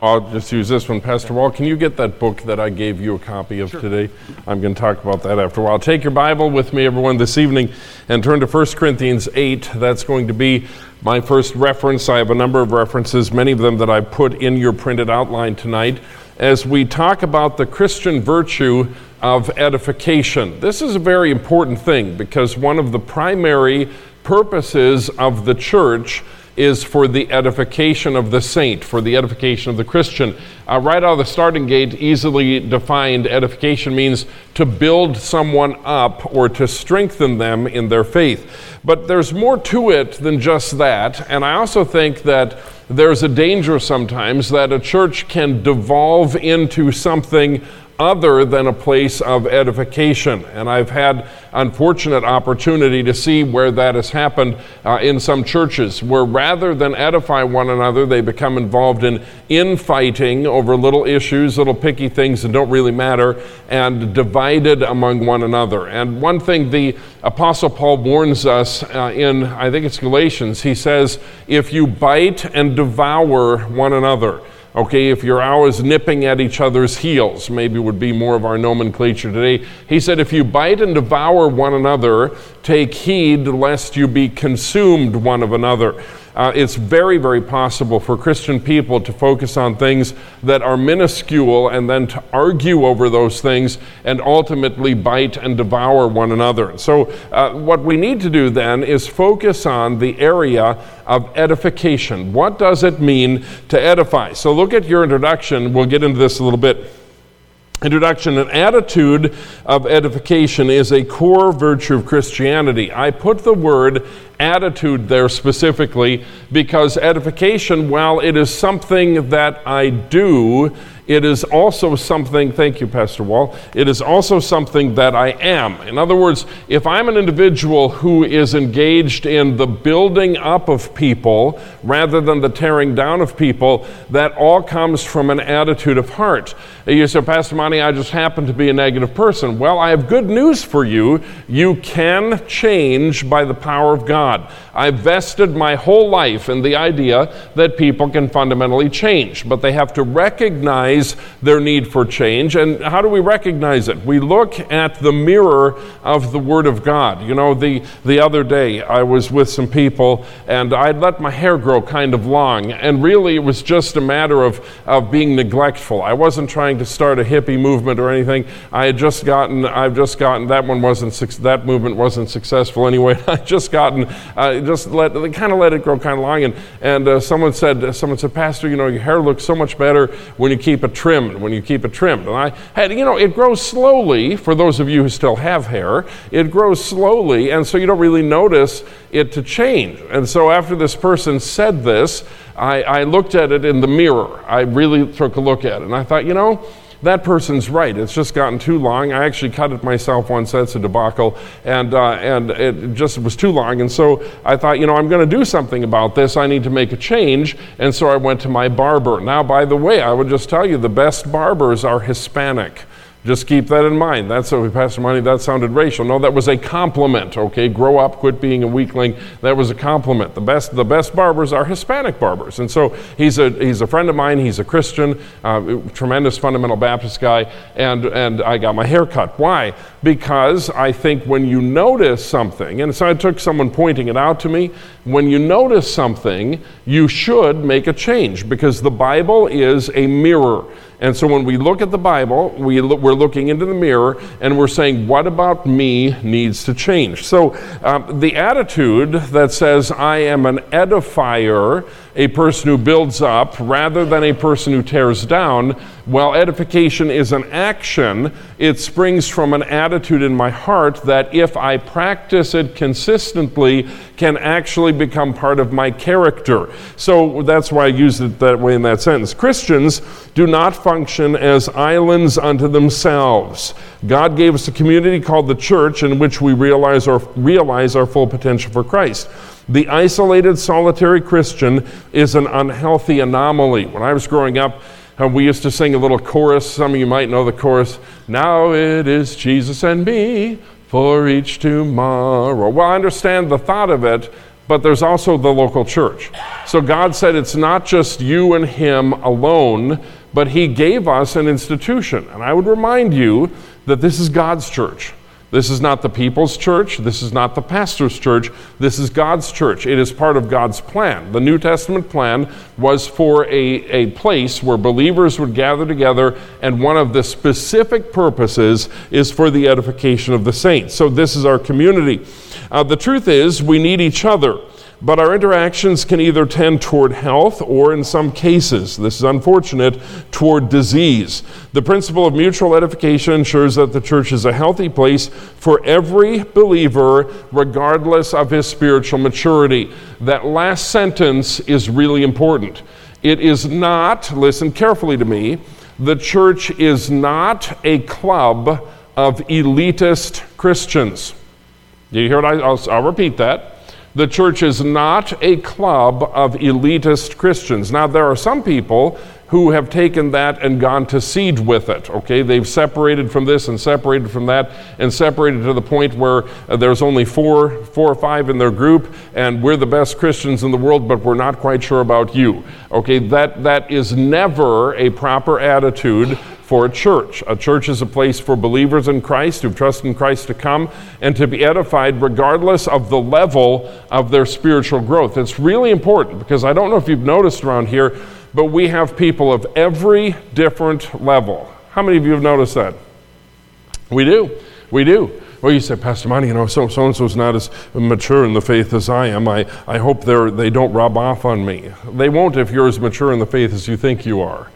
I'll just use this one. Pastor Wall, can you get that book that I gave you a copy of today? I'm going to talk about that after a while. Take your Bible with me, everyone, this evening and turn to 1 Corinthians 8. That's going to be my first reference. I have a number of references, many of them that I put in your printed outline tonight, as we talk about the Christian virtue of edification. This is a very important thing because one of the primary purposes of the church is for the edification of the saint, for the edification of the Christian. Uh, right out of the starting gate, easily defined, edification means to build someone up or to strengthen them in their faith. But there's more to it than just that, and I also think that there's a danger sometimes that a church can devolve into something other than a place of edification. And I've had unfortunate opportunity to see where that has happened uh, in some churches, where rather than edify one another, they become involved in infighting over little issues, little picky things that don't really matter, and divided among one another. And one thing the Apostle Paul warns us uh, in, I think it's Galatians, he says, if you bite and devour one another, Okay, if you're always nipping at each other's heels, maybe would be more of our nomenclature today. He said, If you bite and devour one another, take heed lest you be consumed one of another uh, it's very, very possible for Christian people to focus on things that are minuscule and then to argue over those things and ultimately bite and devour one another. So, uh, what we need to do then is focus on the area of edification. What does it mean to edify? So, look at your introduction. We'll get into this a little bit introduction, an attitude of edification is a core virtue of Christianity. I put the word attitude there specifically because edification, while it is something that I do, it is also something, thank you, Pastor Wall, it is also something that I am. In other words, if I'm an individual who is engaged in the building up of people rather than the tearing down of people, that all comes from an attitude of heart. You say, Pastor Monty, I just happen to be a negative person. Well, I have good news for you. You can change by the power of God. I've vested my whole life in the idea that people can fundamentally change, but they have to recognize their need for change. And how do we recognize it? We look at the mirror of the Word of God. You know, the, the other day I was with some people and I'd let my hair grow kind of long, and really it was just a matter of, of being neglectful. I wasn't trying to start a hippie movement or anything. I had just gotten, I've just gotten, that one wasn't, that movement wasn't successful anyway. I just gotten, uh, just let, they kind of let it grow kind of long. And, and uh, someone said, someone said, Pastor, you know, your hair looks so much better when you keep it trimmed, when you keep it trimmed. And I had, you know, it grows slowly, for those of you who still have hair, it grows slowly, and so you don't really notice it to change. And so after this person said this, I, I looked at it in the mirror. I really took a look at it, and I thought, you know, that person's right. It's just gotten too long. I actually cut it myself once. That's a debacle, and uh, and it just was too long. And so I thought, you know, I'm going to do something about this. I need to make a change. And so I went to my barber. Now, by the way, I would just tell you the best barbers are Hispanic. Just keep that in mind. That's we Pastor Monty, that sounded racial. No, that was a compliment, okay? Grow up, quit being a weakling. That was a compliment. The best, the best barbers are Hispanic barbers. And so he's a, he's a friend of mine. He's a Christian, uh, tremendous fundamental Baptist guy. And, and I got my hair cut. Why? Because I think when you notice something, and so I took someone pointing it out to me, when you notice something, you should make a change because the Bible is a mirror. And so when we look at the Bible, we we're looking into the mirror and we're saying, what about me needs to change? So um, the attitude that says, I am an edifier, a person who builds up rather than a person who tears down, while edification is an action, it springs from an attitude in my heart that if I practice it consistently, can actually become part of my character. So that's why I use it that way in that sentence. Christians do not function as islands unto themselves. God gave us a community called the church in which we realize our, realize our full potential for Christ. The isolated, solitary Christian is an unhealthy anomaly. When I was growing up, uh, we used to sing a little chorus. Some of you might know the chorus. Now it is Jesus and me for each tomorrow. Well, I understand the thought of it, but there's also the local church. So God said it's not just you and Him alone, but He gave us an institution. And I would remind you that this is God's church. This is not the people's church. This is not the pastor's church. This is God's church. It is part of God's plan. The New Testament plan was for a, a place where believers would gather together, and one of the specific purposes is for the edification of the saints. So, this is our community. Uh, the truth is, we need each other. But our interactions can either tend toward health or, in some cases, this is unfortunate, toward disease. The principle of mutual edification ensures that the church is a healthy place for every believer, regardless of his spiritual maturity. That last sentence is really important. It is not, listen carefully to me, the church is not a club of elitist Christians. Do you hear what I, I'll, I'll repeat that. The church is not a club of elitist Christians. Now, there are some people who have taken that and gone to seed with it. Okay, they've separated from this and separated from that and separated to the point where uh, there's only four, four or five in their group, and we're the best Christians in the world, but we're not quite sure about you. Okay, that that is never a proper attitude for a church. A church is a place for believers in Christ who trust in Christ to come and to be edified regardless of the level of their spiritual growth. It's really important because I don't know if you've noticed around here, but we have people of every different level. How many of you have noticed that? We do. We do. Well, you say, Pastor Monty, you know, so and so's not as mature in the faith as I am. I, I hope they're, they don't rub off on me. They won't if you're as mature in the faith as you think you are.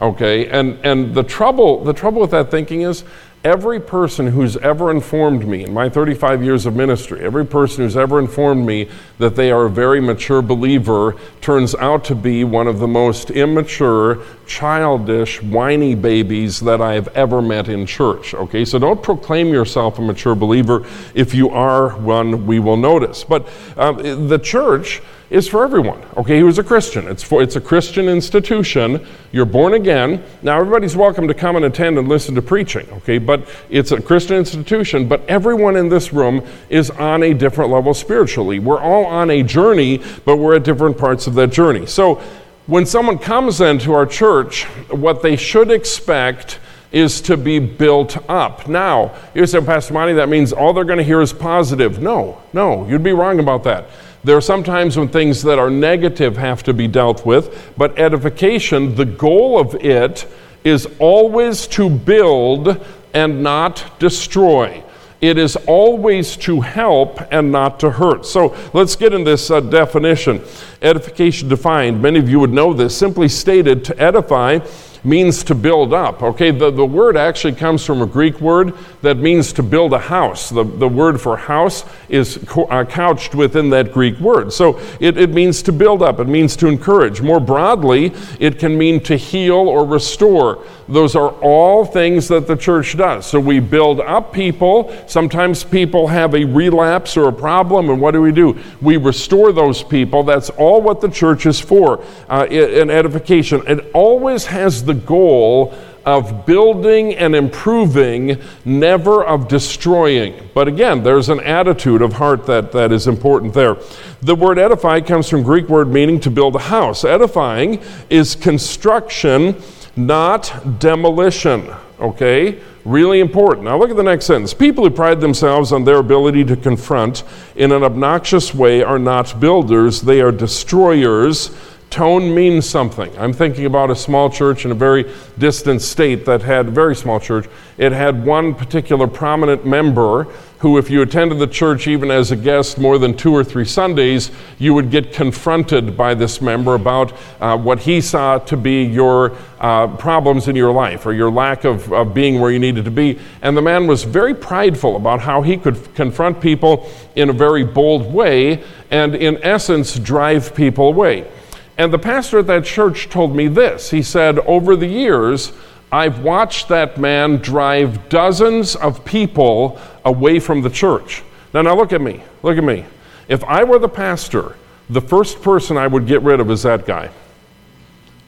Okay, and, and the trouble the trouble with that thinking is every person who's ever informed me in my 35 years of ministry, every person who's ever informed me that they are a very mature believer turns out to be one of the most immature, childish, whiny babies that I have ever met in church. Okay, so don't proclaim yourself a mature believer. If you are one, we will notice. But um, the church is for everyone. Okay, he was a Christian. It's for it's a Christian institution. You're born again. Now everybody's welcome to come and attend and listen to preaching. Okay, but it's a Christian institution. But everyone in this room is on a different level spiritually. We're all on a journey, but we're at different parts of that journey. So when someone comes into our church, what they should expect is to be built up. Now, you say, Pastor Monty, that means all they're going to hear is positive. No, no, you'd be wrong about that. There are some times when things that are negative have to be dealt with, but edification, the goal of it is always to build and not destroy. It is always to help and not to hurt. So let's get in this uh, definition. Edification defined, many of you would know this, simply stated to edify means to build up. Okay, the, the word actually comes from a Greek word that means to build a house. The, the word for house is co- uh, couched within that Greek word. So it, it means to build up, it means to encourage. More broadly, it can mean to heal or restore. Those are all things that the church does. So we build up people. Sometimes people have a relapse or a problem, and what do we do? We restore those people. That's all what the church is for uh, edification. It always has the goal of building and improving, never of destroying. But again, there's an attitude of heart that, that is important there. The word edify comes from Greek word meaning to build a house. Edifying is construction, not demolition. Okay? Really important. Now look at the next sentence. People who pride themselves on their ability to confront in an obnoxious way are not builders, they are destroyers Tone means something. I'm thinking about a small church in a very distant state that had, a very small church, it had one particular prominent member who, if you attended the church even as a guest more than two or three Sundays, you would get confronted by this member about uh, what he saw to be your uh, problems in your life or your lack of, of being where you needed to be. And the man was very prideful about how he could confront people in a very bold way and, in essence, drive people away. And the pastor at that church told me this. He said, Over the years, I've watched that man drive dozens of people away from the church. Now, now look at me. Look at me. If I were the pastor, the first person I would get rid of is that guy.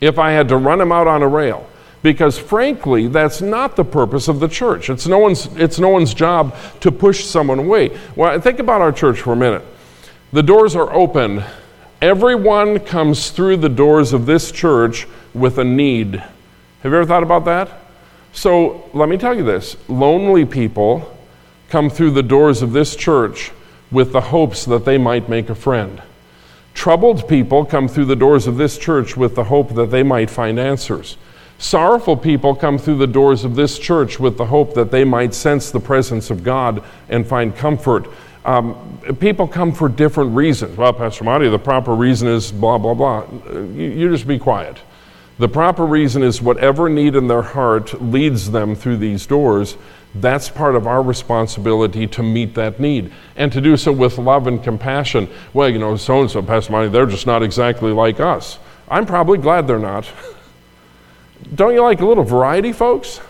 If I had to run him out on a rail. Because frankly, that's not the purpose of the church. It's no one's, it's no one's job to push someone away. Well, think about our church for a minute. The doors are open. Everyone comes through the doors of this church with a need. Have you ever thought about that? So let me tell you this lonely people come through the doors of this church with the hopes that they might make a friend. Troubled people come through the doors of this church with the hope that they might find answers. Sorrowful people come through the doors of this church with the hope that they might sense the presence of God and find comfort. Um, people come for different reasons. Well, Pastor Monty, the proper reason is blah, blah, blah. You, you just be quiet. The proper reason is whatever need in their heart leads them through these doors. That's part of our responsibility to meet that need and to do so with love and compassion. Well, you know, so and so, Pastor Monty, they're just not exactly like us. I'm probably glad they're not. Don't you like a little variety, folks?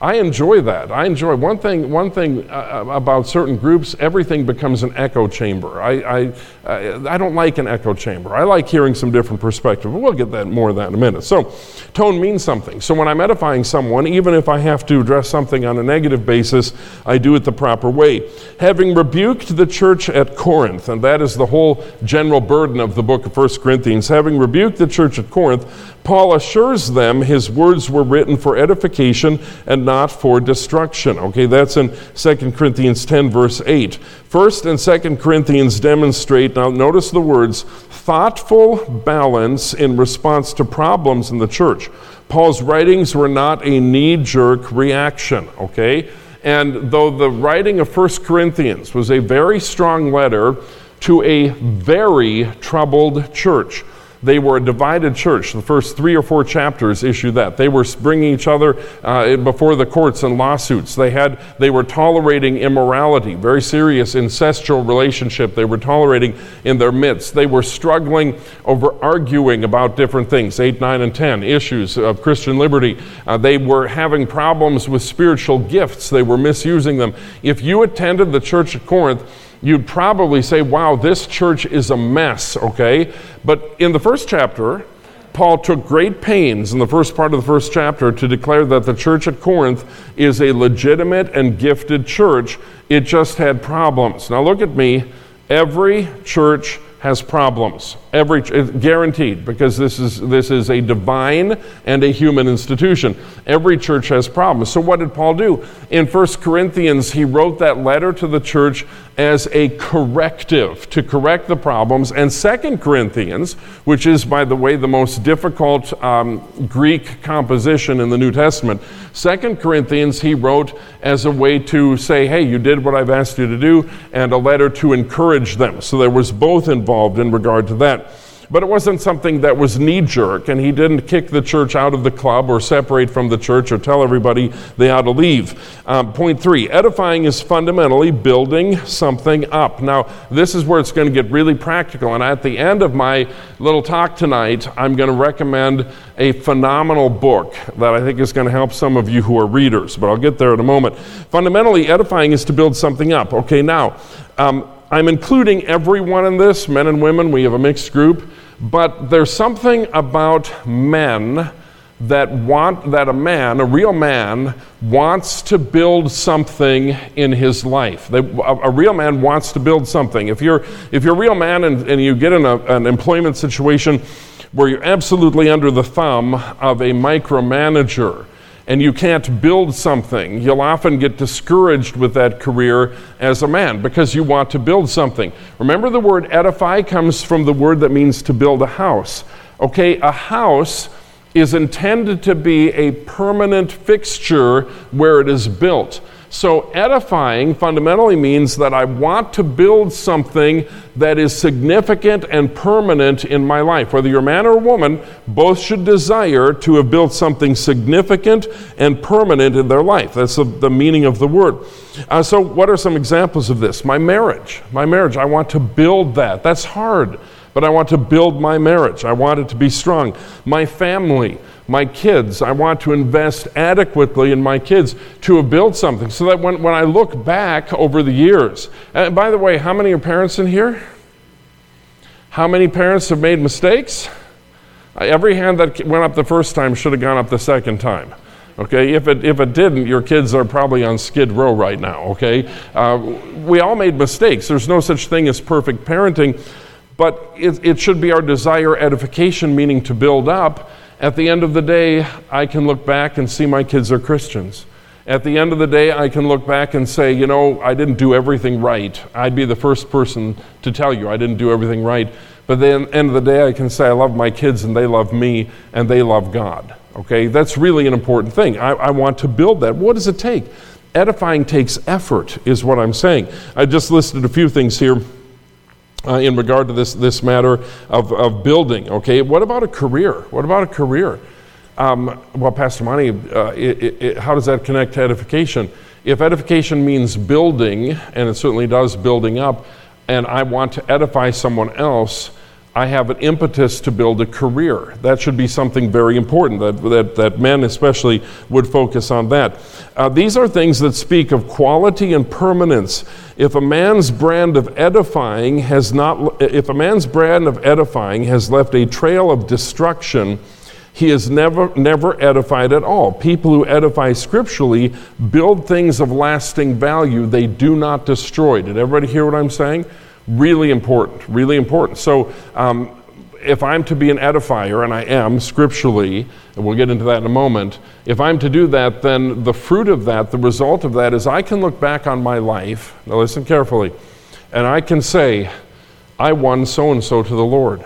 I enjoy that. I enjoy one thing. One thing uh, uh, about certain groups, everything becomes an echo chamber. I, I, I don't like an echo chamber. I like hearing some different perspective. We'll get that more of that in a minute. So, tone means something. So when I'm edifying someone, even if I have to address something on a negative basis, I do it the proper way. Having rebuked the church at Corinth, and that is the whole general burden of the book of 1 Corinthians. Having rebuked the church at Corinth, Paul assures them his words were written for edification and not for destruction. Okay, that's in 2 Corinthians 10, verse 8. First and 2 Corinthians demonstrate, now notice the words, thoughtful balance in response to problems in the church. Paul's writings were not a knee jerk reaction, okay? And though the writing of 1 Corinthians was a very strong letter to a very troubled church, they were a divided church. The first three or four chapters issue that. They were bringing each other uh, before the courts in lawsuits. They, had, they were tolerating immorality, very serious incestual relationship they were tolerating in their midst. They were struggling over arguing about different things, 8, 9, and 10, issues of Christian liberty. Uh, they were having problems with spiritual gifts. They were misusing them. If you attended the church at Corinth, you'd probably say, wow, this church is a mess, okay? But in the first chapter, Paul took great pains in the first part of the first chapter to declare that the church at Corinth is a legitimate and gifted church. It just had problems. Now look at me. Every church has problems. Every guaranteed because this is this is a divine and a human institution. Every church has problems. So what did Paul do? In 1 Corinthians, he wrote that letter to the church as a corrective to correct the problems. And 2 Corinthians, which is by the way the most difficult um, Greek composition in the New Testament, 2 Corinthians he wrote as a way to say, "Hey, you did what I've asked you to do," and a letter to encourage them. So there was both involved in regard to that. But it wasn't something that was knee jerk, and he didn't kick the church out of the club or separate from the church or tell everybody they ought to leave. Um, point three edifying is fundamentally building something up. Now, this is where it's going to get really practical, and at the end of my little talk tonight, I'm going to recommend a phenomenal book that I think is going to help some of you who are readers, but I'll get there in a moment. Fundamentally, edifying is to build something up. Okay, now, um, I'm including everyone in this, men and women, we have a mixed group, but there's something about men that want that a man, a real man, wants to build something in his life. They, a, a, real man wants to build something. If you're if you're a real man and, and you get in a, an employment situation where you're absolutely under the thumb of a micromanager, and you can't build something, you'll often get discouraged with that career as a man because you want to build something. Remember, the word edify comes from the word that means to build a house. Okay, a house is intended to be a permanent fixture where it is built. So, edifying fundamentally means that I want to build something that is significant and permanent in my life. Whether you're a man or a woman, both should desire to have built something significant and permanent in their life. That's the, the meaning of the word. Uh, so, what are some examples of this? My marriage. My marriage, I want to build that. That's hard, but I want to build my marriage. I want it to be strong. My family my kids. I want to invest adequately in my kids to have built something so that when, when I look back over the years, and by the way, how many are parents in here? How many parents have made mistakes? Every hand that went up the first time should have gone up the second time. Okay, if it, if it didn't, your kids are probably on skid row right now. Okay, uh, we all made mistakes. There's no such thing as perfect parenting, but it, it should be our desire edification, meaning to build up. At the end of the day, I can look back and see my kids are Christians. At the end of the day, I can look back and say, you know, I didn't do everything right. I'd be the first person to tell you I didn't do everything right. But at the end of the day, I can say I love my kids and they love me and they love God. Okay, that's really an important thing. I, I want to build that. What does it take? Edifying takes effort, is what I'm saying. I just listed a few things here. Uh, in regard to this, this matter of, of building, okay? What about a career? What about a career? Um, well, Pastor Monty, uh, it, it, how does that connect to edification? If edification means building, and it certainly does building up, and I want to edify someone else, I have an impetus to build a career. That should be something very important, that, that, that men especially would focus on that. Uh, these are things that speak of quality and permanence. If a man's brand of edifying has not, if a man's brand of edifying has left a trail of destruction, he is never, never edified at all. People who edify scripturally build things of lasting value, they do not destroy. Did everybody hear what I'm saying? Really important, really important. So, um, if I'm to be an edifier, and I am scripturally, and we'll get into that in a moment, if I'm to do that, then the fruit of that, the result of that, is I can look back on my life, now listen carefully, and I can say, I won so and so to the Lord.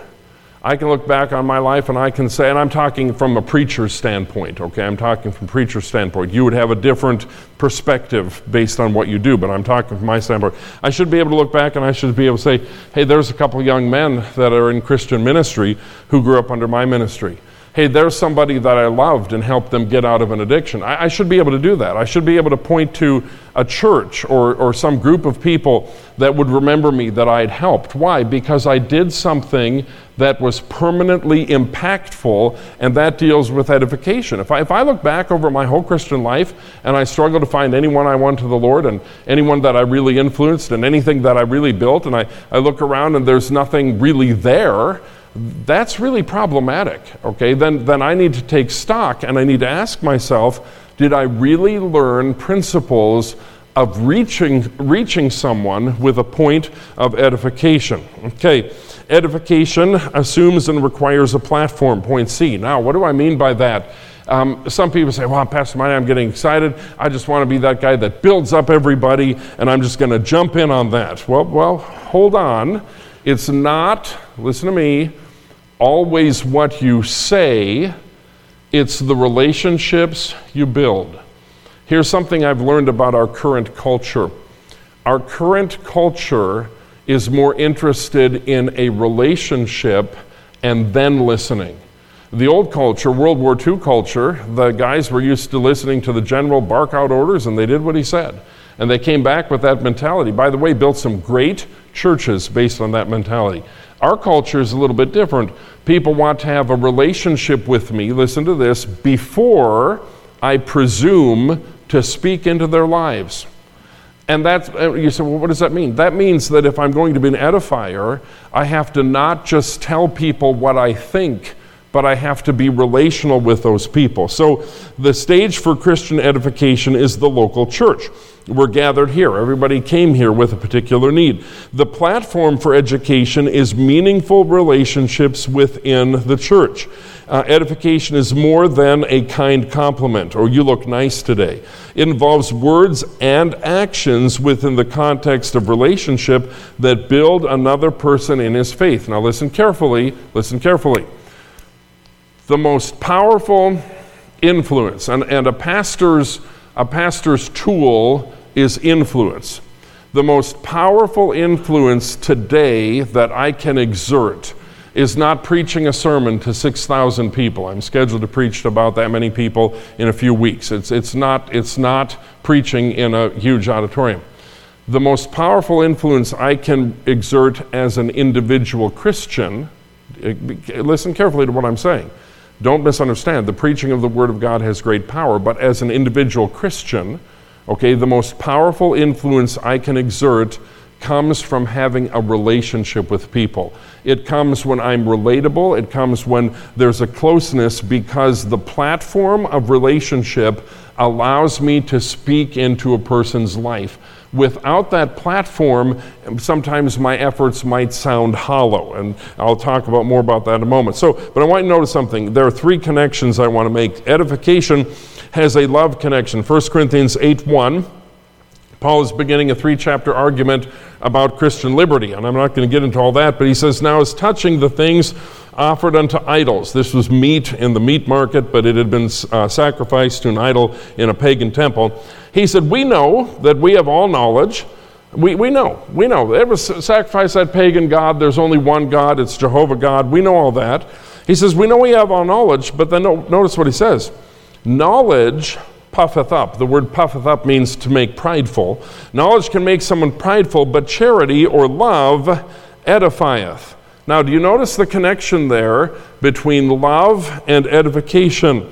I can look back on my life and I can say, and I'm talking from a preacher's standpoint, okay? I'm talking from preacher's standpoint. You would have a different perspective based on what you do, but I'm talking from my standpoint. I should be able to look back and I should be able to say, hey, there's a couple young men that are in Christian ministry who grew up under my ministry hey, there's somebody that I loved and helped them get out of an addiction. I, I, should be able to do that. I should be able to point to a church or, or some group of people that would remember me that I had helped. Why? Because I did something that was permanently impactful, and that deals with edification. If I, if I look back over my whole Christian life and I struggle to find anyone I won to the Lord and anyone that I really influenced and anything that I really built, and I, I look around and there's nothing really there, that's really problematic, okay? Then, then I need to take stock and I need to ask myself did I really learn principles of reaching, reaching someone with a point of edification? Okay, edification assumes and requires a platform, point C. Now, what do I mean by that? Um, some people say, well, Pastor Mike, I'm getting excited. I just want to be that guy that builds up everybody, and I'm just going to jump in on that. Well, well, hold on. It's not, listen to me, always what you say, it's the relationships you build. Here's something I've learned about our current culture. Our current culture is more interested in a relationship and then listening. The old culture, World War II culture, the guys were used to listening to the general bark out orders and they did what he said. And they came back with that mentality. By the way, built some great churches based on that mentality. Our culture is a little bit different. People want to have a relationship with me, listen to this, before I presume to speak into their lives. And that's, uh, you say, well, what does that mean? That means that if I'm going to be an edifier, I have to not just tell people what I think, but I have to be relational with those people. So the stage for Christian edification is the local church. We're gathered here. Everybody came here with a particular need. The platform for education is meaningful relationships within the church. Uh, edification is more than a kind compliment or you look nice today. It involves words and actions within the context of relationship that build another person in his faith. Now, listen carefully. Listen carefully the most powerful influence, and, and a, pastor's, a pastor's tool is influence. The most powerful influence today that I can exert is not preaching a sermon to 6,000 people. I'm scheduled to preach to about that many people in a few weeks. It's, it's, not, it's not preaching in a huge auditorium. The most powerful influence I can exert as an individual Christian, eh, listen carefully to what I'm saying don't misunderstand. The preaching of the Word of God has great power, but as an individual Christian, okay, the most powerful influence I can exert comes from having a relationship with people. It comes when I'm relatable, it comes when there's a closeness because the platform of relationship allows me to speak into a person's life. Without that platform, sometimes my efforts might sound hollow, and I'll talk about more about that in a moment. So, but I want you to notice something. There are three connections I want to make. Edification has a love connection. 1 Corinthians 8 1. Paul is beginning a three chapter argument about Christian liberty, and I'm not going to get into all that, but he says, Now, as touching the things offered unto idols, this was meat in the meat market, but it had been uh, sacrificed to an idol in a pagan temple. He said, We know that we have all knowledge. We, we know, we know. Ever sacrifice that pagan God, there's only one God, it's Jehovah God. We know all that. He says, We know we have all knowledge, but then notice what he says. Knowledge puffeth up. The word puffeth up means to make prideful. Knowledge can make someone prideful, but charity or love edifieth. Now, do you notice the connection there between love and edification?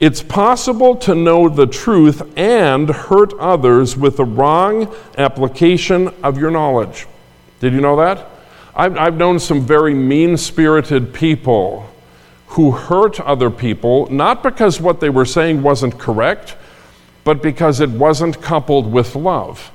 It's possible to know the truth and hurt others with the wrong application of your knowledge. Did you know that? I've, I've known some very mean spirited people who hurt other people, not because what they were saying wasn't correct, but because it wasn't coupled with love.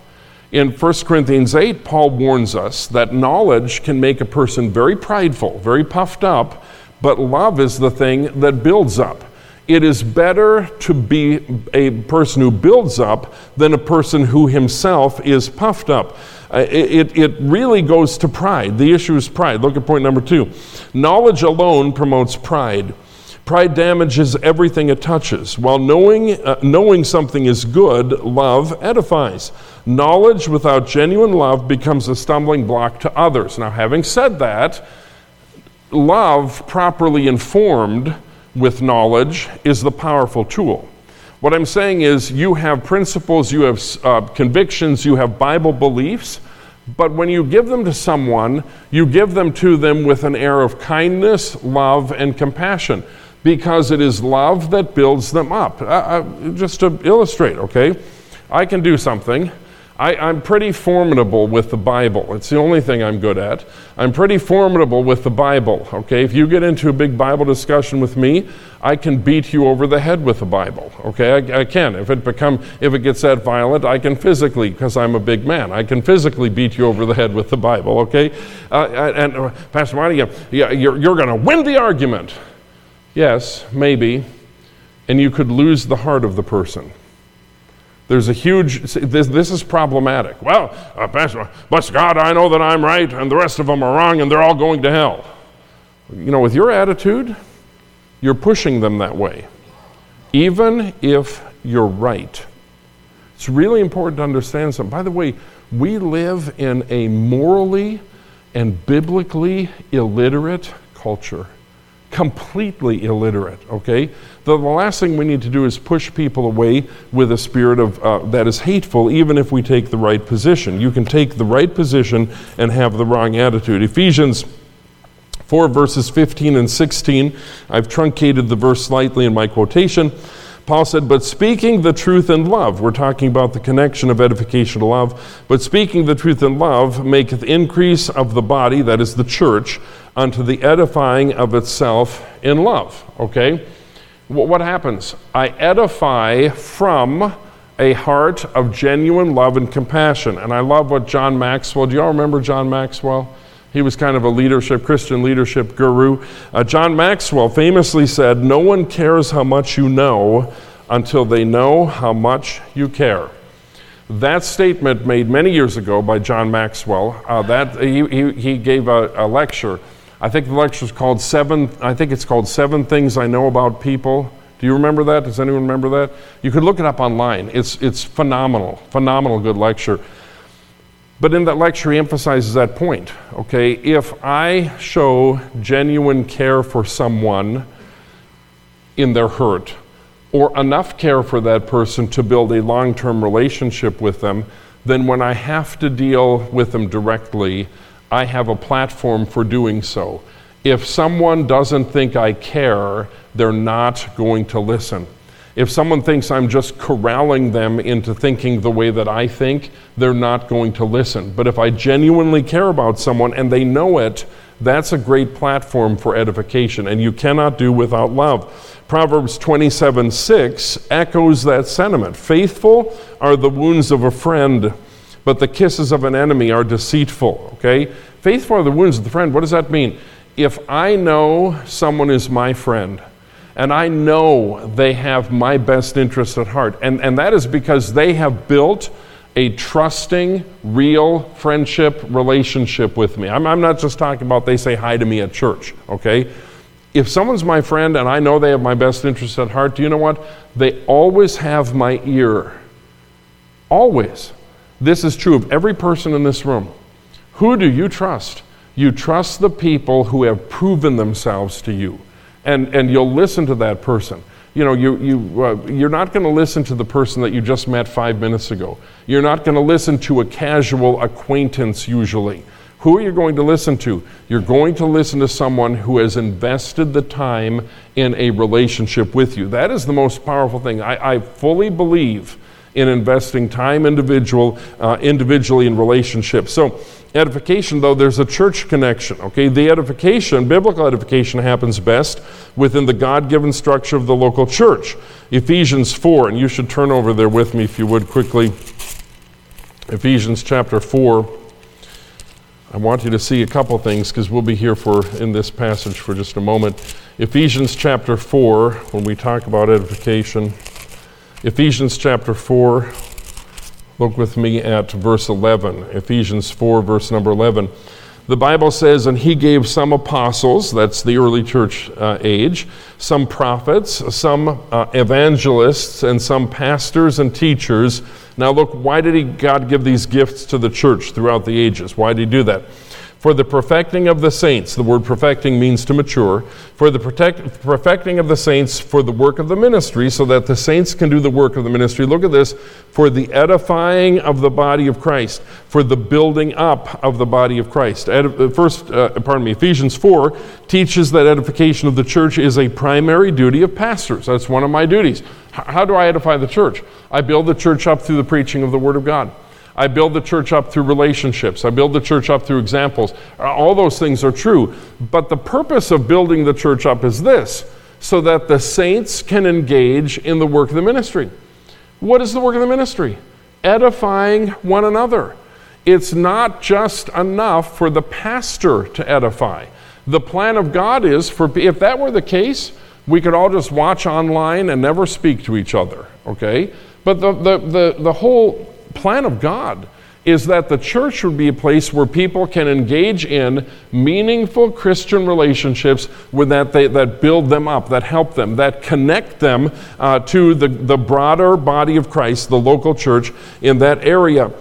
In 1 Corinthians 8, Paul warns us that knowledge can make a person very prideful, very puffed up, but love is the thing that builds up it is better to be a person who builds up than a person who himself is puffed up. Uh, it, it really goes to pride. The issue is pride. Look at point number two. Knowledge alone promotes pride. Pride damages everything it touches, while knowing, uh, knowing something is good, love edifies. Knowledge without genuine love becomes a stumbling block to others. Now, having said that, love properly informed with knowledge is the powerful tool. What I'm saying is, you have principles, you have uh, convictions, you have Bible beliefs, but when you give them to someone, you give them to them with an air of kindness, love, and compassion, because it is love that builds them up. Uh, uh, just to illustrate, okay? I can do something I, am pretty formidable with the Bible. It's the only thing I'm good at. I'm pretty formidable with the Bible. Okay, if you get into a big Bible discussion with me, I can beat you over the head with the Bible. Okay, I, I can. If it become if it gets that violent, I can physically, because I'm a big man, I can physically beat you over the head with the Bible. Okay, uh, and uh, Pastor Monty, yeah, you're, you're going to win the argument. Yes, maybe, and you could lose the heart of the person. There's a huge, this, this is problematic. Well, uh, Pastor, bless God, I know that I'm right and the rest of them are wrong and they're all going to hell. You know, with your attitude, you're pushing them that way, even if you're right. It's really important to understand something. By the way, we live in a morally and biblically illiterate culture completely illiterate, okay? The, the, last thing we need to do is push people away with a spirit of, uh, that is hateful, even if we take the right position. You can take the right position and have the wrong attitude. Ephesians 4, verses 15 and 16, I've truncated the verse slightly in my quotation. Paul said, But speaking the truth in love, we're talking about the connection of edification to love, but speaking the truth in love maketh increase of the body, that is the church, unto the edifying of itself in love. Okay? What happens? I edify from a heart of genuine love and compassion. And I love what John Maxwell, do y'all remember John Maxwell? He was kind of a leadership, Christian leadership guru. Uh, John Maxwell famously said, No one cares how much you know until they know how much you care. That statement made many years ago by John Maxwell, uh, that he, he, he gave a, a lecture I think the lecture is called Seven, I think it's called Seven Things I Know About People. Do you remember that? Does anyone remember that? You could look it up online. It's, it's phenomenal, phenomenal good lecture. But in that lecture, he emphasizes that point. Okay, if I show genuine care for someone in their hurt, or enough care for that person to build a long term relationship with them, then when I have to deal with them directly, I have a platform for doing so. If someone doesn't think I care, they're not going to listen. If someone thinks I'm just corralling them into thinking the way that I think, they're not going to listen. But if I genuinely care about someone and they know it, that's a great platform for edification, and you cannot do without love. Proverbs 27 6 echoes that sentiment. Faithful are the wounds of a friend, but the kisses of an enemy are deceitful. Okay? Faithful are the wounds of the friend. What does that mean? If I know someone is my friend, and I know they have my best interest at heart, and, and that is because they have built a trusting, real friendship relationship with me. I'm, I'm, not just talking about they say hi to me at church, okay? If someone's my friend and I know they have my best interest at heart, do you know what? They always have my ear. Always. This is true of every person in this room. Who do you trust? You trust the people who have proven themselves to you. And, and you'll listen to that person you know, you, you, uh, you're not going to listen to the person that you just met five minutes ago. You're not going to listen to a casual acquaintance usually. Who are you going to listen to? You're going to listen to someone who has invested the time in a relationship with you. That is the most powerful thing. I, I fully believe in investing time individual, uh, individually in relationships. So, edification, though, there's a church connection. Okay, the edification, biblical edification, happens best within the God given structure of the local church. Ephesians 4, and you should turn over there with me if you would quickly. Ephesians chapter 4. I want you to see a couple things because we'll be here for in this passage for just a moment. Ephesians chapter 4, when we talk about edification. Ephesians chapter 4, Look with me at verse 11, Ephesians 4, verse number 11. The Bible says, and he gave some apostles, that's the early church uh, age, some prophets, some uh, evangelists, and some pastors and teachers. Now, look, why did he, God give these gifts to the church throughout the ages? Why did he do that? For the perfecting of the saints. The word perfecting means to mature. For the protect, perfecting of the saints for the work of the ministry, so that the saints can do the work of the ministry. Look at this for the edifying of the body of Christ, for the building up of the body of Christ. Uh, first, uh, pardon me, Ephesians 4 teaches that edification of the church is a primary duty of pastors. That's one of my duties. How do I edify the church? I build the church up through the preaching of the Word of God. I build the church up through relationships. I build the church up through examples. All those things are true. But the purpose of building the church up is this so that the saints can engage in the work of the ministry. What is the work of the ministry? Edifying one another. It's not just enough for the pastor to edify. The plan of God is for, if that were the case, we could all just watch online and never speak to each other, okay? But the, the, the, the whole plan of God is that the church would be a place where people can engage in meaningful Christian relationships with that, they, that build them up, that help them, that connect them uh, to the, the broader body of Christ, the local church in that area.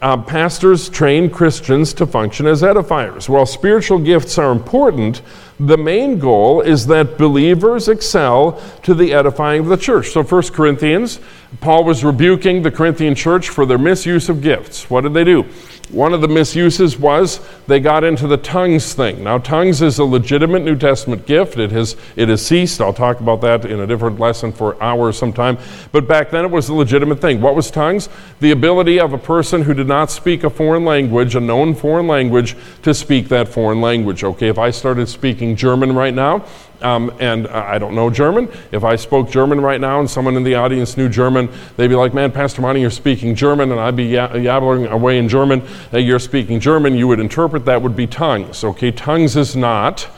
Uh, pastors train Christians to function as edifiers. While spiritual gifts are important, the main goal is that believers excel to the edifying of the church. So, 1 Corinthians, Paul was rebuking the Corinthian church for their misuse of gifts. What did they do? One of the misuses was they got into the tongues thing. Now, tongues is a legitimate New Testament gift. It has, it has ceased. I'll talk about that in a different lesson for hours sometime. But back then it was a legitimate thing. What was tongues? The ability of a person who did not speak a foreign language, a known foreign language, to speak that foreign language. Okay, if I started speaking German right now, um, and I don't know German. If I spoke German right now and someone in the audience knew German, they'd be like, Man, Pastor Monty, you're speaking German, and I'd be yabbling away in German. Uh, you're speaking German. You would interpret that would be tongues. Okay, tongues is not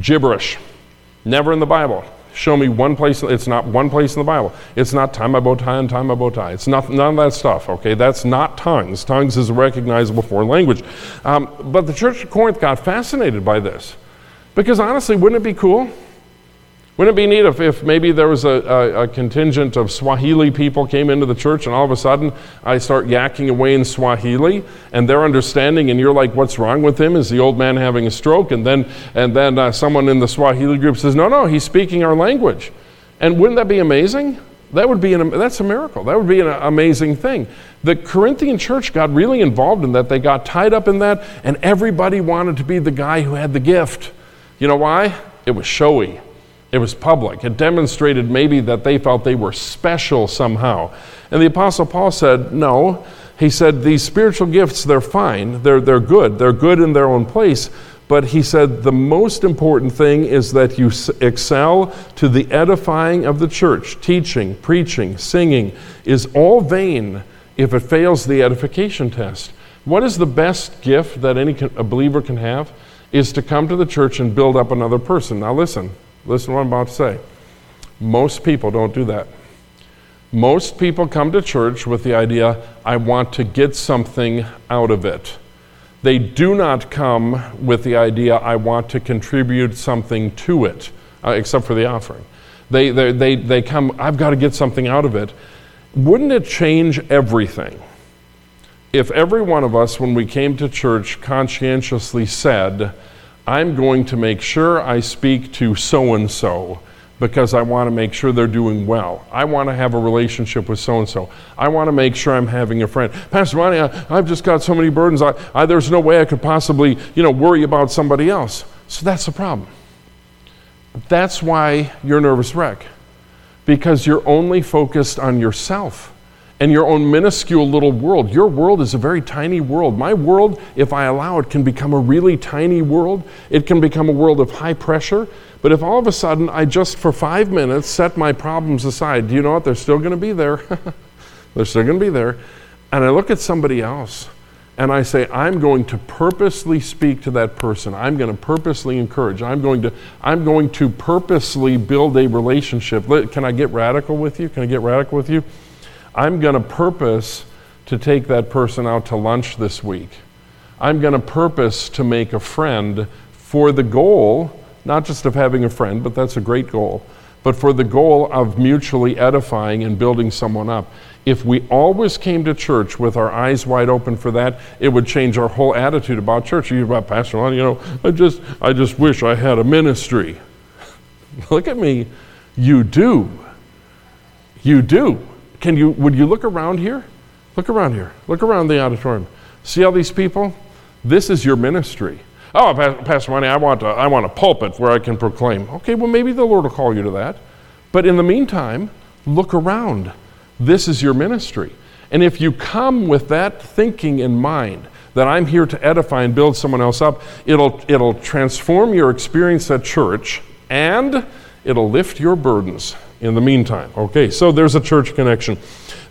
gibberish. Never in the Bible. Show me one place, it's not one place in the Bible. It's not time my bow tie and time my bow tie. It's not, none of that stuff, okay? That's not tongues. Tongues is a recognizable foreign language. Um, but the church of Corinth got fascinated by this. Because honestly, wouldn't it be cool wouldn't it be neat if, if maybe there was a, a, a, contingent of Swahili people came into the church and all of a sudden I start yakking away in Swahili and they're understanding and you're like, what's wrong with him? Is the old man having a stroke? And then, and then uh, someone in the Swahili group says, no, no, he's speaking our language. And wouldn't that be amazing? That would be an, that's a miracle. That would be an amazing thing. The Corinthian church got really involved in that. They got tied up in that and everybody wanted to be the guy who had the gift. You know why? It was showy It was public. It demonstrated maybe that they felt they were special somehow. And the Apostle Paul said, no. He said, these spiritual gifts, they're fine. They're, they're good. They're good in their own place. But he said, the most important thing is that you excel to the edifying of the church. Teaching, preaching, singing is all vain if it fails the edification test. What is the best gift that any a believer can have? Is to come to the church and build up another person. Now, listen, listen what I'm about to say. Most people don't do that. Most people come to church with the idea, I want to get something out of it. They do not come with the idea, I want to contribute something to it, uh, except for the offering. They, they, they, they come, I've got to get something out of it. Wouldn't it change everything if every one of us, when we came to church, conscientiously said, I'm going to make sure I speak to so and so because I want to make sure they're doing well. I want to have a relationship with so and so. I want to make sure I'm having a friend. Pastor Monty, I, have just got so many burdens. I, I, there's no way I could possibly, you know, worry about somebody else. So that's the problem. That's why you're a nervous wreck because you're only focused on yourself and your own minuscule little world. Your world is a very tiny world. My world, if I allow it, can become a really tiny world. It can become a world of high pressure. But if all of a sudden I just for five minutes set my problems aside, do you know what? They're still going to be there. They're still going to be there. And I look at somebody else and I say, I'm going to purposely speak to that person. I'm going to purposely encourage. I'm going to, I'm going to purposely build a relationship. Can I get radical with you? Can I get radical with you? I'm going to purpose to take that person out to lunch this week. I'm going to purpose to make a friend for the goal, not just of having a friend, but that's a great goal, but for the goal of mutually edifying and building someone up if we always came to church with our eyes wide open for that, it would change our whole attitude about church. You about Pastor Ron, you know, I just I just wish I had a ministry. look at me. You do. You do. Can you would you look around here? Look around here. Look around the auditorium. See all these people? This is your ministry. Oh, Pastor Monty, I want, a, I want a pulpit where I can proclaim. Okay, well, maybe the Lord will call you to that. But in the meantime, look around. This is your ministry. And if you come with that thinking in mind, that I'm here to edify and build someone else up, it'll, it'll transform your experience at church and it'll lift your burdens in the meantime. Okay, so there's a church connection.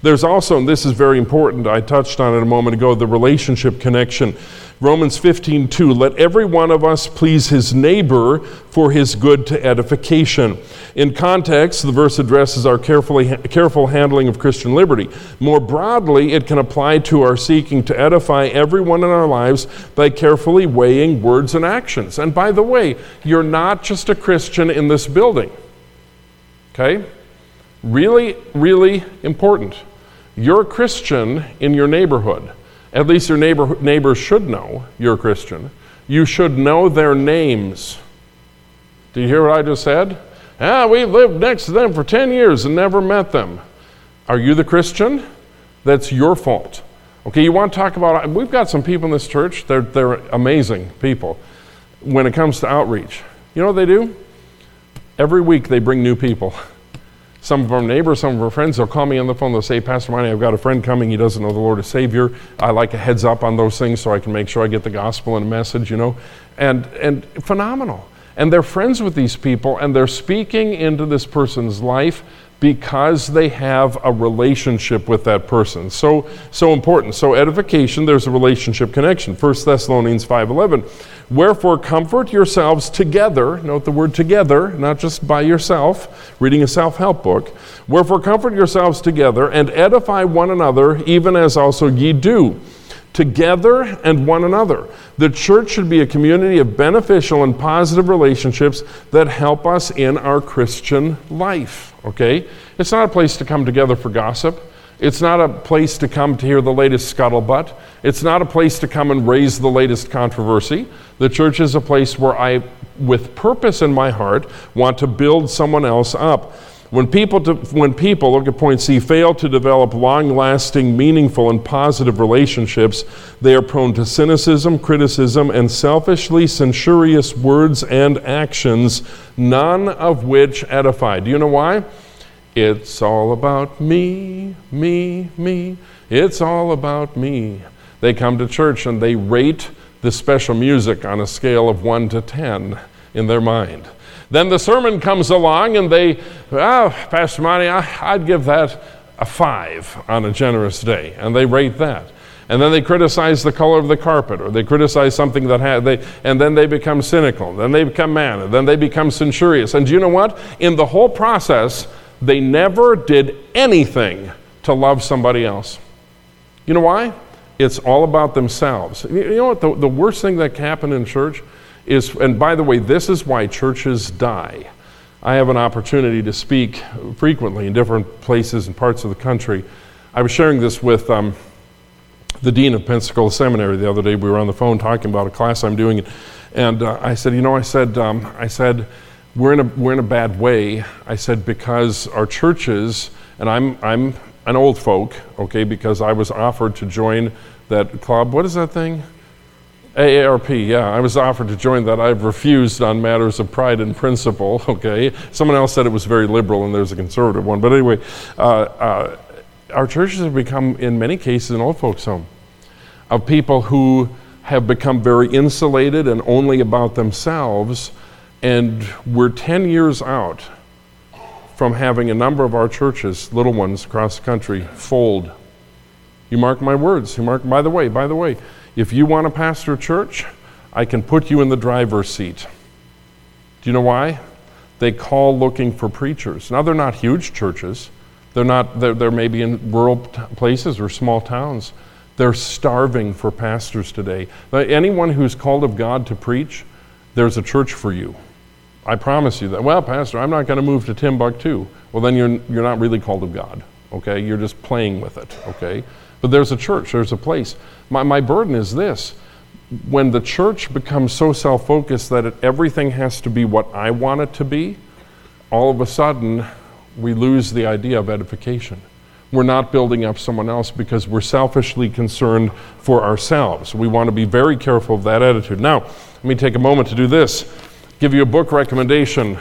There's also, and this is very important, I touched on it a moment ago, the relationship connection. Romans 15, 2, let every one of us please his neighbor for his good to edification. In context, the verse addresses our carefully, careful handling of Christian liberty. More broadly, it can apply to our seeking to edify everyone in our lives by carefully weighing words and actions. And by the way, you're not just a Christian in this building. Okay? Really, really important. You're a Christian in your neighborhood. At least your neighbor, neighbors should know you're a Christian. You should know their names. Do you hear what I just said? Ah, we've lived next to them for 10 years and never met them. Are you the Christian? That's your fault. Okay, you want to talk about, we've got some people in this church, they're, they're amazing people when it comes to outreach. You know what they do? Every week they bring new people. Some of our neighbors, some of our friends, they'll call me on the phone. They'll say, Pastor Monty, I've got a friend coming. He doesn't know the Lord as Savior. I like a heads up on those things so I can make sure I get the gospel and a message, you know. And, and phenomenal. And they're friends with these people and they're speaking into this person's life because they have a relationship with that person. So so important. So edification, there's a relationship connection. 1 Thessalonians 5:11. Wherefore comfort yourselves together, note the word together, not just by yourself, reading a self-help book. Wherefore comfort yourselves together and edify one another even as also ye do together and one another. The church should be a community of beneficial and positive relationships that help us in our Christian life. Okay? It's not a place to come together for gossip. It's not a place to come to hear the latest scuttlebutt. It's not a place to come and raise the latest controversy. The church is a place where I, with purpose in my heart, want to build someone else up. When people, when people, look at point C, fail to develop long lasting, meaningful, and positive relationships, they are prone to cynicism, criticism, and selfishly censorious words and actions, none of which edify. Do you know why? It's all about me, me, me. It's all about me. They come to church and they rate the special music on a scale of 1 to 10 in their mind. Then the sermon comes along and they, oh, Pastor Monty, I, would give that a 5 on a generous day. And they rate that. And then they criticize the color of the carpet, or they criticize something that had, they, and then they become cynical. Then they become mad, and then they become censorious. And do you know what? In the whole process, they never did anything to love somebody else. You know why? It's all about themselves. You know what? The, the worst thing that can happen in church is, and by the way, this is why churches die. I have an opportunity to speak frequently in different places and parts of the country. I was sharing this with um, the dean of Pensacola Seminary the other day. We were on the phone talking about a class I'm doing, and uh, I said, you know, I said, um, I said, we're in a we're in a bad way. I said because our churches, and I'm I'm an old folk, okay, because I was offered to join that club. What is that thing? AARP, yeah, I was offered to join that. I've refused on matters of pride and principle, okay? Someone else said it was very liberal and there's a conservative one. But anyway, uh, uh, our churches have become, in many cases, an old folks' home of people who have become very insulated and only about themselves. And we're 10 years out from having a number of our churches, little ones across the country, fold. You mark my words. You mark, by the way, by the way, if you want to pastor a church, I can put you in the driver's seat. Do you know why? They call looking for preachers. Now, they're not huge churches. They're not, they're, they're maybe in rural t- places or small towns. They're starving for pastors today. Anyone who's called of God to preach, there's a church for you. I promise you that. Well, Pastor, I'm not going to move to Timbuktu. Well, then you're, you're not really called of God, okay? You're just playing with it, okay? But there's a church, there's a place. My, my burden is this when the church becomes so self focused that it, everything has to be what I want it to be, all of a sudden we lose the idea of edification. We're not building up someone else because we're selfishly concerned for ourselves. We want to be very careful of that attitude. Now, let me take a moment to do this give you a book recommendation.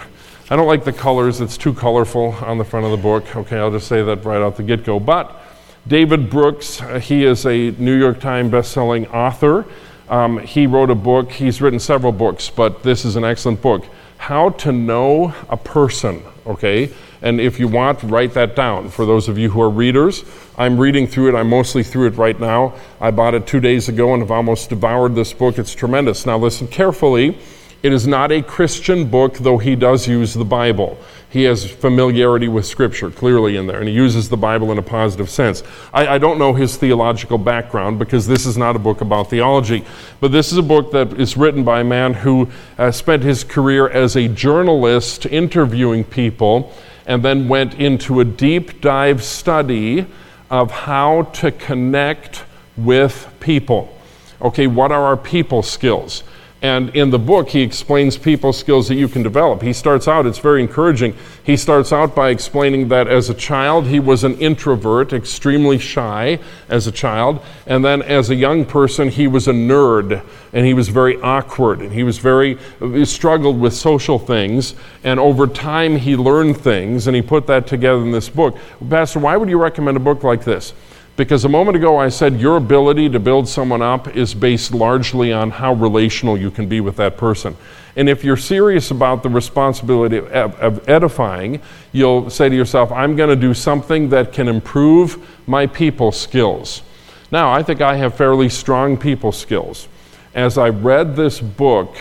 I don't like the colors, it's too colorful on the front of the book. Okay, I'll just say that right out the get go. But David Brooks, uh, he is a New York Times best-selling author. Um, he wrote a book, he's written several books, but this is an excellent book. How to Know a Person, okay? And if you want, write that down. For those of you who are readers, I'm reading through it. I'm mostly through it right now. I bought it two days ago and have almost devoured this book. It's tremendous. Now, listen carefully. It is not a Christian book, though he does use the Bible. He has familiarity with Scripture clearly in there, and he uses the Bible in a positive sense. I, I, don't know his theological background because this is not a book about theology, but this is a book that is written by a man who uh, spent his career as a journalist interviewing people and then went into a deep dive study of how to connect with people. Okay, what are our people skills? And in the book, he explains people skills that you can develop. He starts out, it's very encouraging. He starts out by explaining that as a child, he was an introvert, extremely shy as a child. And then as a young person, he was a nerd and he was very awkward and he was very, he struggled with social things. And over time, he learned things and he put that together in this book. Pastor, why would you recommend a book like this? Because a moment ago I said your ability to build someone up is based largely on how relational you can be with that person. And if you're serious about the responsibility of, edifying, you'll say to yourself, I'm going to do something that can improve my people skills. Now, I think I have fairly strong people skills. As I read this book,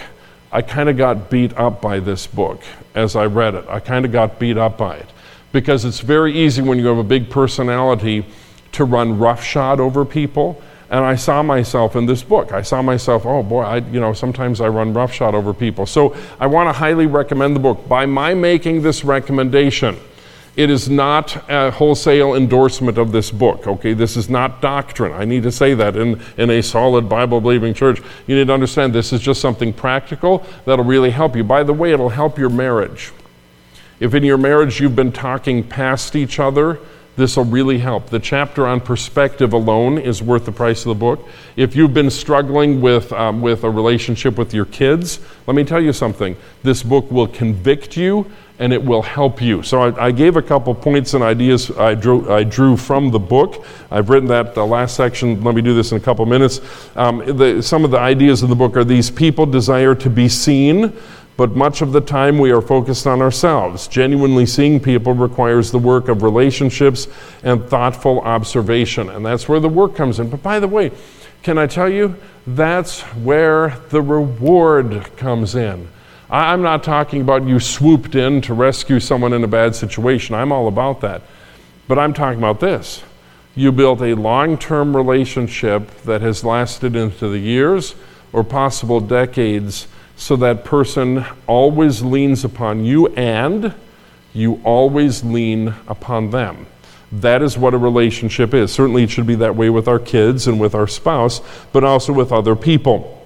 I kind of got beat up by this book as I read it. I kind of got beat up by it. Because it's very easy when you have a big personality to run roughshod over people. And I saw myself in this book. I saw myself, oh boy, I, you know, sometimes I run roughshod over people. So I want to highly recommend the book. By my making this recommendation, it is not a wholesale endorsement of this book, okay? This is not doctrine. I need to say that in, in a solid Bible believing church. You need to understand this is just something practical that'll really help you. By the way, it'll help your marriage. If in your marriage you've been talking past each other, this will really help. The chapter on perspective alone is worth the price of the book. If you've been struggling with, um, with a relationship with your kids, let me tell you something. This book will convict you and it will help you. So I, I gave a couple points and ideas I drew, I drew from the book. I've written that the last section. Let me do this in a couple minutes. Um, the, some of the ideas in the book are these people desire to be seen but much of the time we are focused on ourselves. Genuinely seeing people requires the work of relationships and thoughtful observation, and that's where the work comes in. But by the way, can I tell you, that's where the reward comes in. I'm not talking about you swooped in to rescue someone in a bad situation. I'm all about that. But I'm talking about this. You built a long term relationship that has lasted into the years or possible decades so that person always leans upon you and you always lean upon them. That is what a relationship is. Certainly, it should be that way with our kids and with our spouse, but also with other people.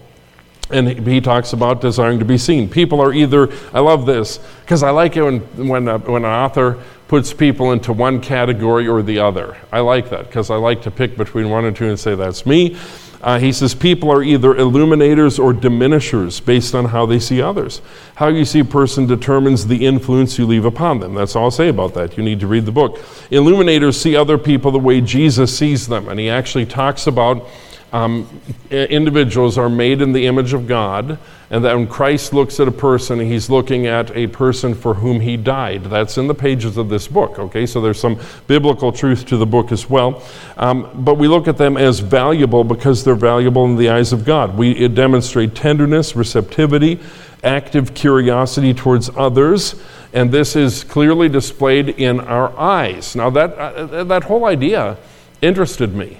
And he talks about desiring to be seen. People are either, I love this, because I like it when, when, a, when an author puts people into one category or the other. I like that, because I like to pick between one and two and say, that's me. Uh, he says people are either illuminators or diminishers based on how they see others. How you see a person determines the influence you leave upon them. That's all I'll say about that. You need to read the book. Illuminators see other people the way Jesus sees them, and he actually talks about um, individuals are made in the image of God, and that when Christ looks at a person, he's looking at a person for whom he died. That's in the pages of this book, okay? So there's some biblical truth to the book as well. Um, but we look at them as valuable because they're valuable in the eyes of God. We demonstrate tenderness, receptivity, active curiosity towards others, and this is clearly displayed in our eyes. Now, that, uh, that whole idea interested me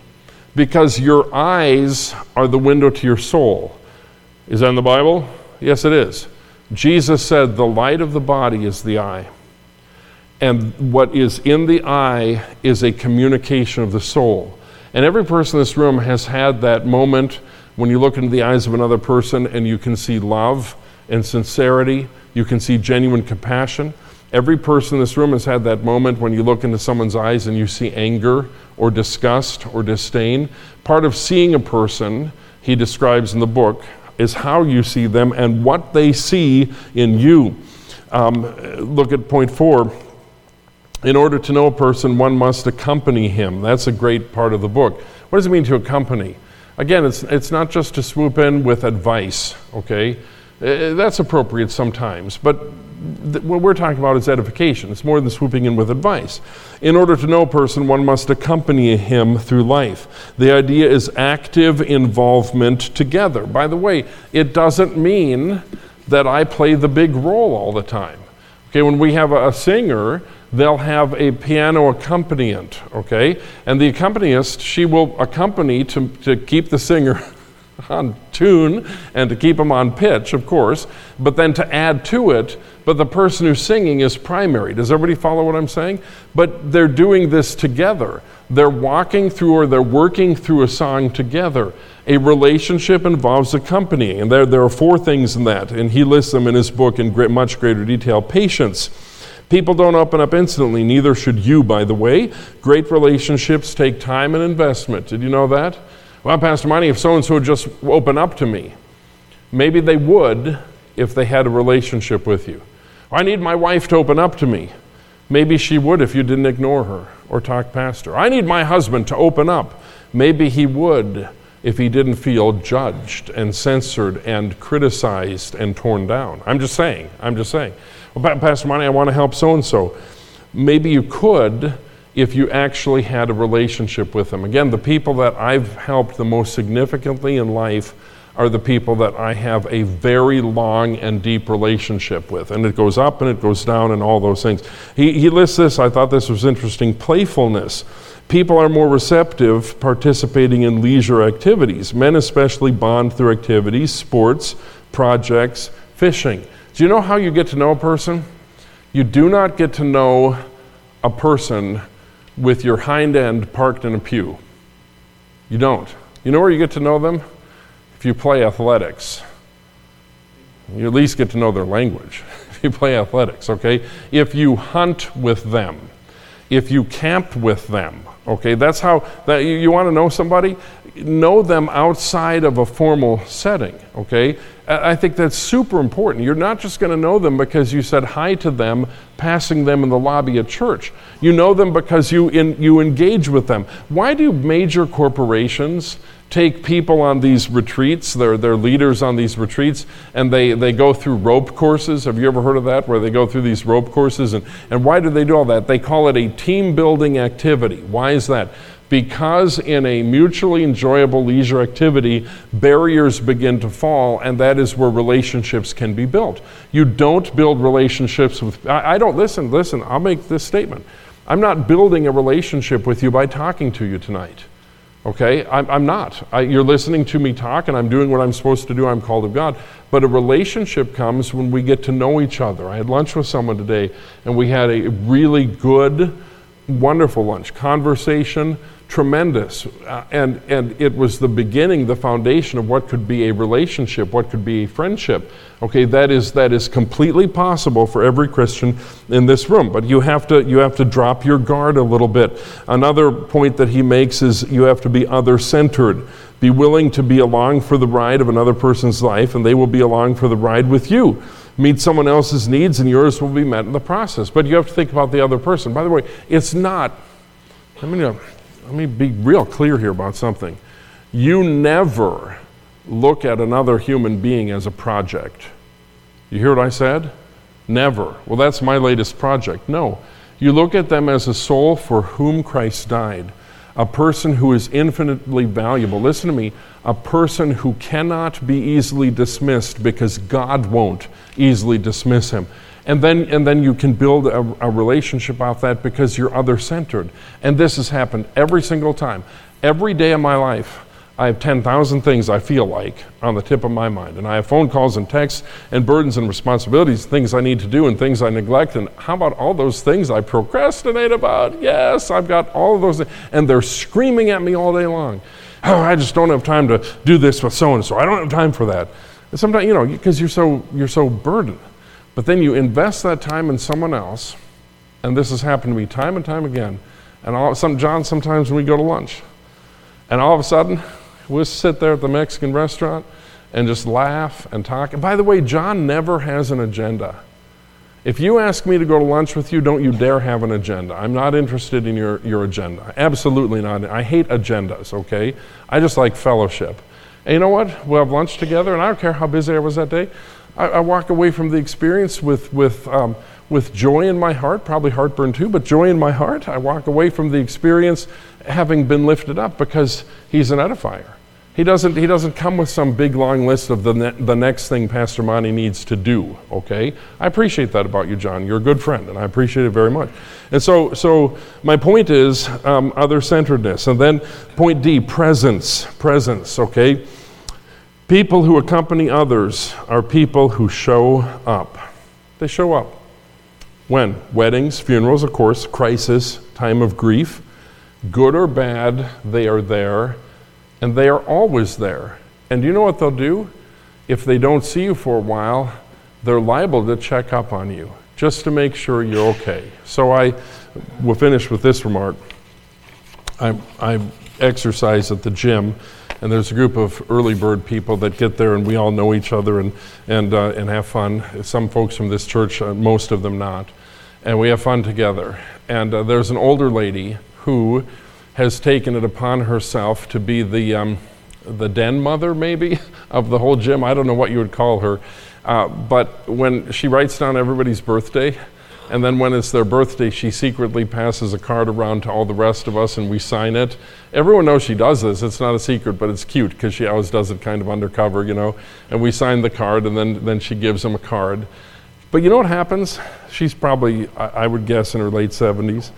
because your eyes are the window to your soul. Is that in the Bible? Yes, it is. Jesus said, The light of the body is the eye. And what is in the eye is a communication of the soul. And every person in this room has had that moment when you look into the eyes of another person and you can see love and sincerity, you can see genuine compassion. Every person in this room has had that moment when you look into someone's eyes and you see anger or disgust or disdain. Part of seeing a person, he describes in the book, is how you see them and what they see in you. Um, look at point four. In order to know a person, one must accompany him. That's a great part of the book. What does it mean to accompany? Again, it's, it's not just to swoop in with advice, okay? Uh, that's appropriate sometimes, but th- what we're talking about is edification. It's more than swooping in with advice. In order to know a person, one must accompany him through life. The idea is active involvement together. By the way, it doesn't mean that I play the big role all the time. Okay, when we have a, a singer, they'll have a piano accompaniment, okay? And the accompanist, she will accompany to, to keep the singer on tune and to keep them on pitch, of course, but then to add to it, but the person who's singing is primary. Does everybody follow what I'm saying? But they're doing this together. They're walking through or they're working through a song together. A relationship involves accompanying, and there, there are four things in that, and he lists them in his book in great, much greater detail. Patience. People don't open up instantly, neither should you, by the way. Great relationships take time and investment. Did you know that? Well, Pastor Monty, if so and so would just open up to me, maybe they would if they had a relationship with you. I need my wife to open up to me. Maybe she would if you didn't ignore her or talk past her. I need my husband to open up. Maybe he would if he didn't feel judged and censored and criticized and torn down. I'm just saying. I'm just saying. Well, Pastor Monty, I want to help so and so. Maybe you could if you actually had a relationship with them. Again, the people that I've helped the most significantly in life are the people that I have a very long and deep relationship with. And it goes up and it goes down and all those things. He, he lists this, I thought this was interesting playfulness. People are more receptive participating in leisure activities. Men, especially, bond through activities, sports, projects, fishing. Do you know how you get to know a person? You do not get to know a person with your hind end parked in a pew. You don't. You know where you get to know them? If you play athletics. You at least get to know their language. If you play athletics, okay? If you hunt with them, if you camp with them, okay? That's how, that, you, you want to know somebody? Know them outside of a formal setting, okay? I think that's super important. You're not just going to know them because you said hi to them, passing them in the lobby at church. You know them because you, in, you engage with them. Why do major corporations take people on these retreats, they're, leaders on these retreats, and they, they go through rope courses? Have you ever heard of that, where they go through these rope courses? And, and why do they do all that? They call it a team building activity. Why is that? Because in a mutually enjoyable leisure activity, barriers begin to fall, and that is where relationships can be built. You don't build relationships with, I, I, don't, listen, listen, I'll make this statement. I'm not building a relationship with you by talking to you tonight. Okay? I'm, I'm not. I, you're listening to me talk, and I'm doing what I'm supposed to do. I'm called of God. But a relationship comes when we get to know each other. I had lunch with someone today, and we had a really good, wonderful lunch. Conversation, tremendous. Uh, and, and it was the beginning, the foundation of what could be a relationship, what could be a friendship. Okay, that is, that is completely possible for every Christian in this room. But you have, to, you have to drop your guard a little bit. Another point that he makes is you have to be other centered. Be willing to be along for the ride of another person's life, and they will be along for the ride with you meet someone else's needs and yours will be met in the process. But you have to think about the other person. By the way, it's not, I mean, let me be real clear here about something. You never look at another human being as a project. You hear what I said? Never. Well, that's my latest project. No. You look at them as a soul for whom Christ died, a person who is infinitely valuable. Listen to me, a person who cannot be easily dismissed because God won't easily dismiss him. And then, and then you can build a, a relationship off that because you're other centered. And this has happened every single time. Every day of my life, I have 10,000 things I feel like on the tip of my mind. And I have phone calls and texts and burdens and responsibilities, things I need to do and things I neglect. And how about all those things I procrastinate about? Yes, I've got all of those. Things. And they're screaming at me all day long. Oh, I just don't have time to do this with so and so. I don't have time for that. And sometimes, you know, because you're so, you're so burdened. But then you invest that time in someone else, and this has happened to me time and time again. And all, some, John, sometimes when we go to lunch, and all of a sudden, we'll sit there at the Mexican restaurant and just laugh and talk. And by the way, John never has an agenda. If you ask me to go to lunch with you, don't you dare have an agenda. I'm not interested in your, your agenda. Absolutely not. I hate agendas, okay? I just like fellowship. And you know what? We'll have lunch together, and I don't care how busy I was that day. I, I walk away from the experience with, with, um, with joy in my heart, probably heartburn too, but joy in my heart. I walk away from the experience having been lifted up because he's an edifier. He doesn't, he doesn't come with some big long list of the, ne- the next thing Pastor Monty needs to do, okay? I appreciate that about you, John. You're a good friend, and I appreciate it very much. And so, so my point is um, other centeredness. And then point D, presence. Presence, okay? People who accompany others are people who show up. They show up. When? Weddings, funerals, of course, crisis, time of grief. Good or bad, they are there, and they are always there. And you know what they'll do? If they don't see you for a while, they're liable to check up on you just to make sure you're okay. So I will finish with this remark. I, I exercise at the gym and there's a group of early bird people that get there, and we all know each other and, and, uh, and have fun. Some folks from this church, uh, most of them not. And we have fun together. And uh, there's an older lady who has taken it upon herself to be the, um, the den mother, maybe, of the whole gym. I don't know what you would call her. Uh, but when she writes down everybody's birthday, and then when it's their birthday, she secretly passes a card around to all the rest of us and we sign it. Everyone knows she does this. It's not a secret, but it's cute because she always does it kind of undercover, you know. And we sign the card and then, then she gives them a card. But you know what happens? She's probably, I would guess, in her late 70s.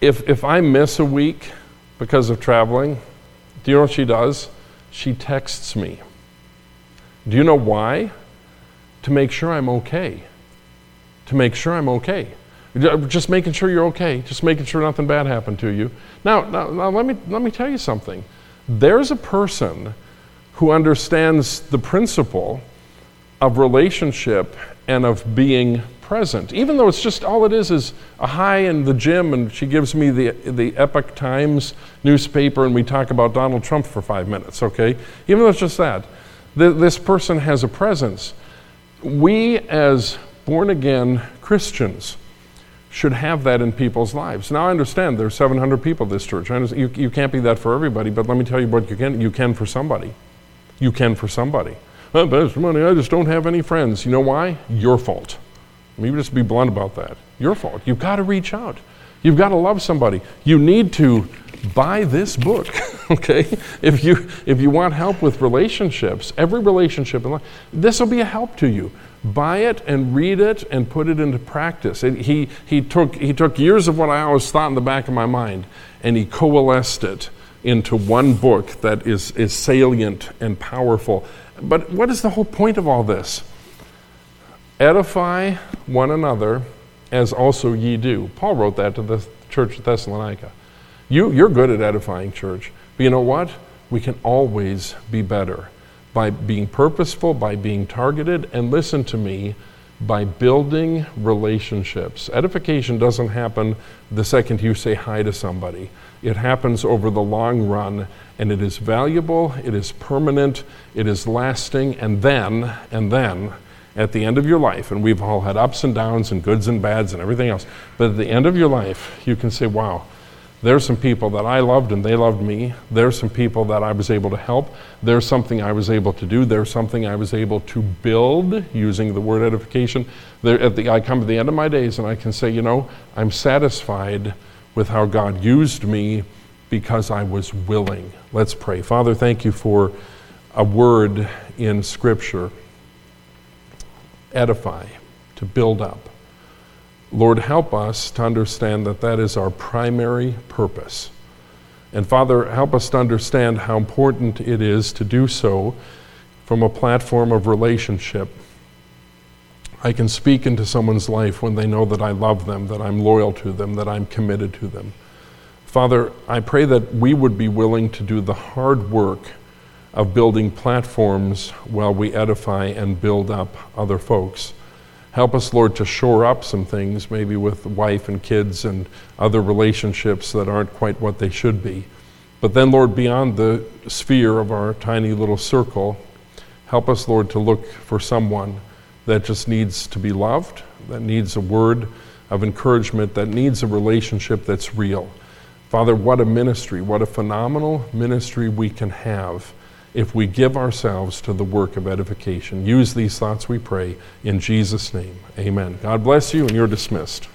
If, if I miss a week because of traveling, do you know what she does? She texts me. Do you know why? To make sure I'm okay to make sure I'm okay. Just making sure you're okay, just making sure nothing bad happened to you. Now, now, now let, me, let me tell you something. There's a person who understands the principle of relationship and of being present. Even though it's just all it is is a hi in the gym, and she gives me the, the Epoch Times newspaper, and we talk about Donald Trump for five minutes, okay? Even though it's just that, th- this person has a presence. We, as born again Christians, should have that in people's lives. Now, I understand there's 700 people at this church. You, you can't be that for everybody, but let me tell you what you can. You can for somebody. You can for somebody. Oh, Monty, I just don't have any friends. You know why? Your fault. Let me just be blunt about that. Your fault. You've got to reach out. You've got to love somebody. You need to buy this book, okay? If you if you want help with relationships, every relationship in life, this will be a help to you buy it and read it and put it into practice. He, he, took, he took years of what I always thought in the back of my mind and he coalesced it into one book that is, is salient and powerful. But what is the whole point of all this? Edify one another as also ye do. Paul wrote that to the church of Thessalonica. You, you're good at edifying, church. But you know what? We can always be better by being purposeful, by being targeted, and listen to me, by building relationships. Edification doesn't happen the second you say hi to somebody. It happens over the long run, and it is valuable, it is permanent, it is lasting, and then, and then, at the end of your life, and we've all had ups and downs and goods and bads and everything else, but at the end of your life, you can say, wow, there's some people that I loved and they loved me. There's some people that I was able to help. There's something I was able to do. There's something I was able to build using the word edification. There, at the, I come to the end of my days and I can say, you know, I'm satisfied with how God used me because I was willing. Let's pray. Father, thank you for a word in Scripture edify, to build up. Lord, help us to understand that that is our primary purpose. And Father, help us to understand how important it is to do so from a platform of relationship. I can speak into someone's life when they know that I love them, that I'm loyal to them, that I'm committed to them. Father, I pray that we would be willing to do the hard work of building platforms while we edify and build up other folks. Help us, Lord, to shore up some things, maybe with wife and kids and other relationships that aren't quite what they should be. But then, Lord, beyond the sphere of our tiny little circle, help us, Lord, to look for someone that just needs to be loved, that needs a word of encouragement, that needs a relationship that's real. Father, what a ministry, what a phenomenal ministry we can have if we give ourselves to the work of edification. Use these thoughts, we pray, in Jesus' name. Amen. God bless you, and you're dismissed.